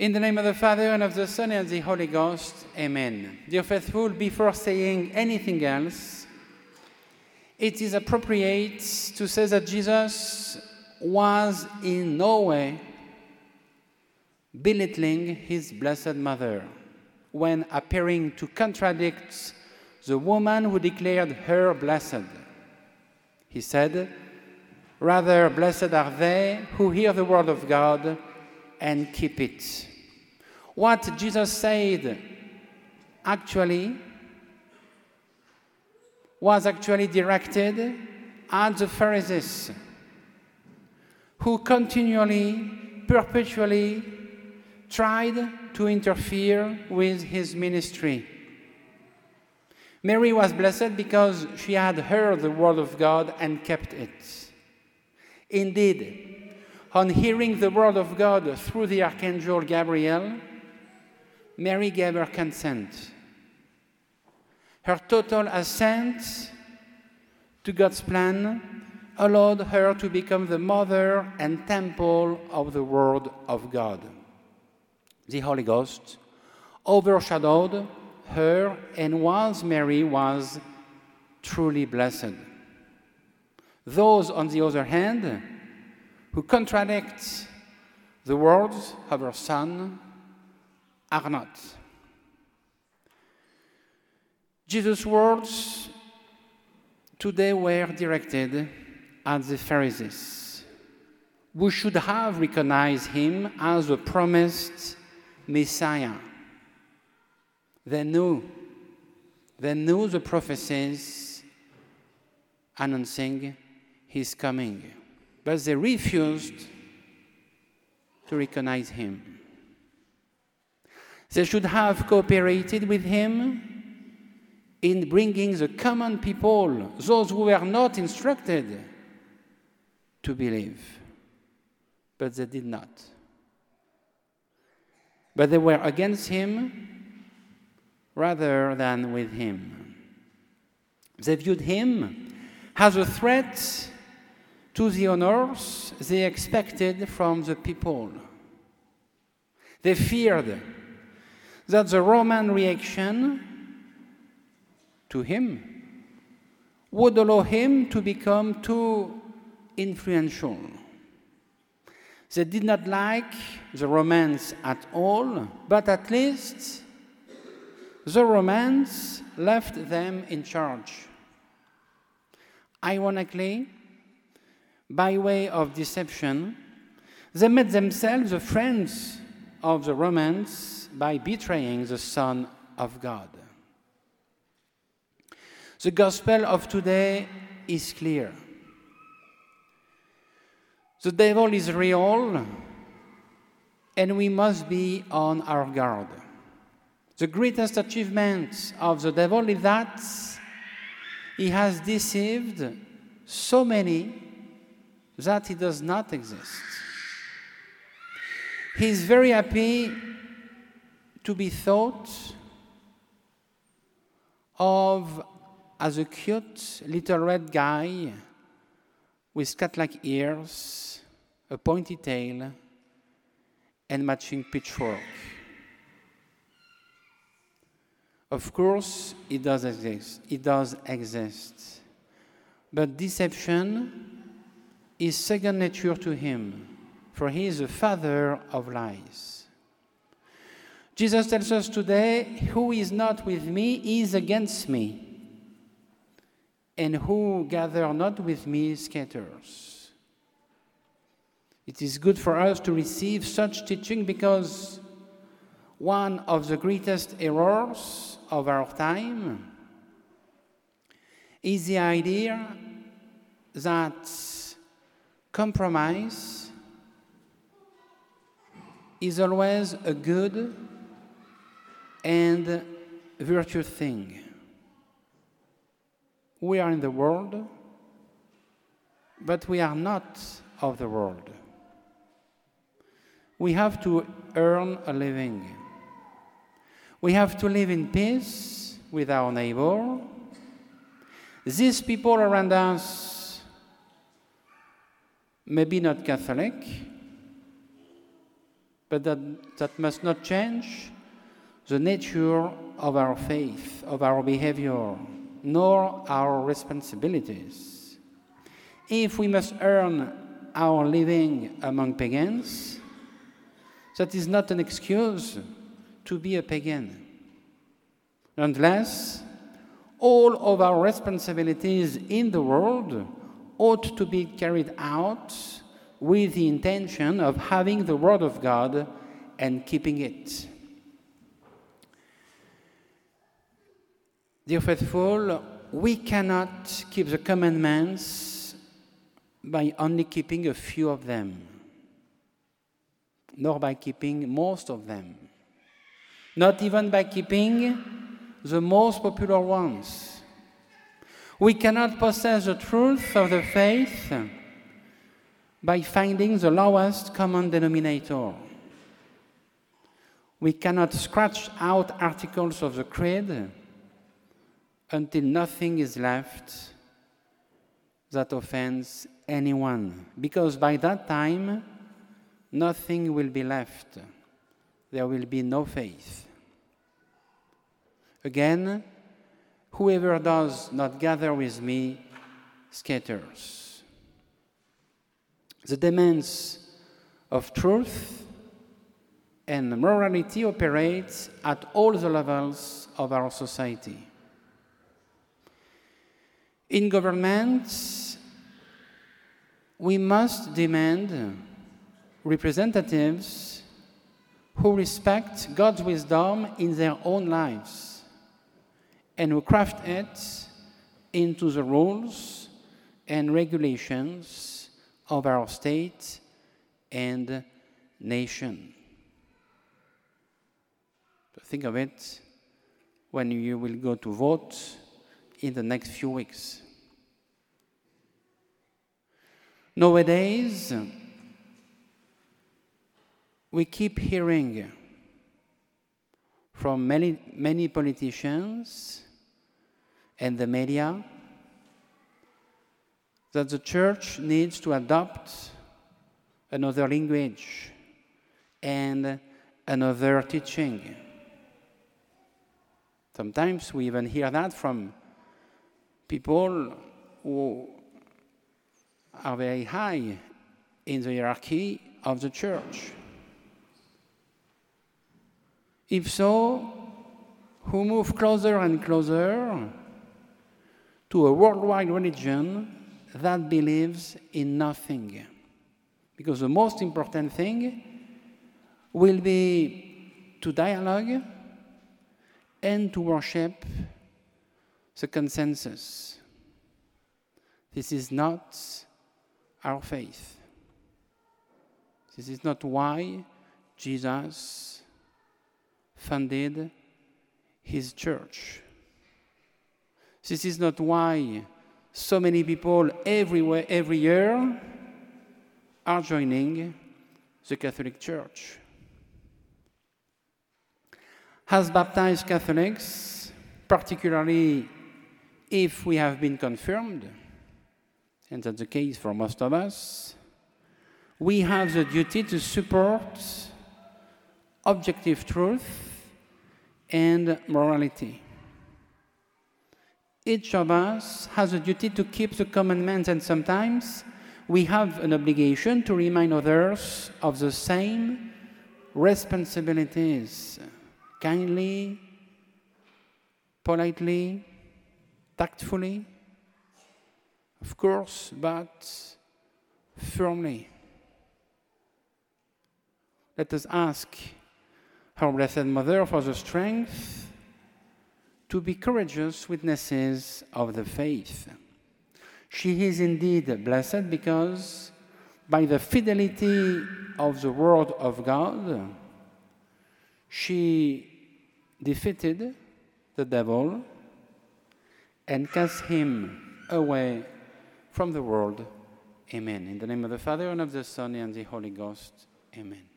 In the name of the Father, and of the Son, and of the Holy Ghost, Amen. Dear faithful, before saying anything else, it is appropriate to say that Jesus was in no way belittling his blessed mother when appearing to contradict the woman who declared her blessed. He said, Rather, blessed are they who hear the word of God and keep it. What Jesus said actually was actually directed at the Pharisees who continually, perpetually tried to interfere with his ministry. Mary was blessed because she had heard the word of God and kept it. Indeed, on hearing the word of God through the archangel Gabriel, Mary gave her consent. Her total assent to God's plan allowed her to become the mother and temple of the Word of God. The Holy Ghost overshadowed her, and was Mary was truly blessed. Those, on the other hand, who contradict the words of her Son are not. Jesus' words today were directed at the Pharisees, who should have recognized him as the promised Messiah. They knew, they knew the prophecies announcing his coming, but they refused to recognize him. They should have cooperated with him in bringing the common people, those who were not instructed, to believe. But they did not. But they were against him rather than with him. They viewed him as a threat to the honors they expected from the people. They feared that the Roman reaction to him would allow him to become too influential. They did not like the Romans at all, but at least the Romans left them in charge. Ironically, by way of deception, they made themselves the friends of the Romans by betraying the Son of God. The gospel of today is clear. The devil is real, and we must be on our guard. The greatest achievement of the devil is that he has deceived so many that he does not exist. He is very happy to be thought of as a cute little red guy with cat like ears, a pointy tail, and matching pitchfork. Of course, it does exist. It does exist. But deception is second nature to him, for he is the father of lies. Jesus tells us today, Who is not with me is against me, and who gather not with me scatters. It is good for us to receive such teaching because one of the greatest errors of our time is the idea that compromise is always a good and virtuous thing. We are in the world, but we are not of the world. We have to earn a living. We have to live in peace with our neighbor. These people around us maybe not Catholic, But that, that must not change the nature of our faith, of our behavior, nor our responsibilities. If we must earn our living among pagans, that is not an excuse to be a pagan. Unless all of our responsibilities in the world ought to be carried out with the intention of having the Word of God and keeping it. Dear faithful, we cannot keep the commandments by only keeping a few of them, nor by keeping most of them, not even by keeping the most popular ones. We cannot possess the truth of the faith by finding the lowest common denominator. We cannot scratch out articles of the creed until nothing is left that offends anyone, because by that time, nothing will be left. There will be no faith. Again, whoever does not gather with me scatters. The demands of truth and morality operate at all the levels of our society. In governments, we must demand representatives who respect God's wisdom in their own lives and who craft it into the rules and regulations of our state and nation. Think of it when you will go to vote in the next few weeks. Nowadays, we keep hearing from many, many politicians and the media that the church needs to adopt another language and another teaching. Sometimes we even hear that from people who are very high in the hierarchy of the church. If so, who move closer and closer to a worldwide religion that believes in nothing. Because the most important thing will be to dialogue and to worship the consensus. This is not our faith. This is not why Jesus funded his church. This is not why so many people everywhere, every year are joining the Catholic Church. As baptized Catholics, particularly if we have been confirmed, and that's the case for most of us, we have the duty to support objective truth and morality. Each of us has a duty to keep the commandments, and sometimes we have an obligation to remind others of the same responsibilities kindly, politely, tactfully, of course, but firmly. Let us ask our Blessed Mother for the strength to be courageous witnesses of the faith. She is indeed blessed because by the fidelity of the Word of God, she defeated the devil and cast him away from the world. Amen. In the name of the Father, and of the Son, and the Holy Ghost. Amen.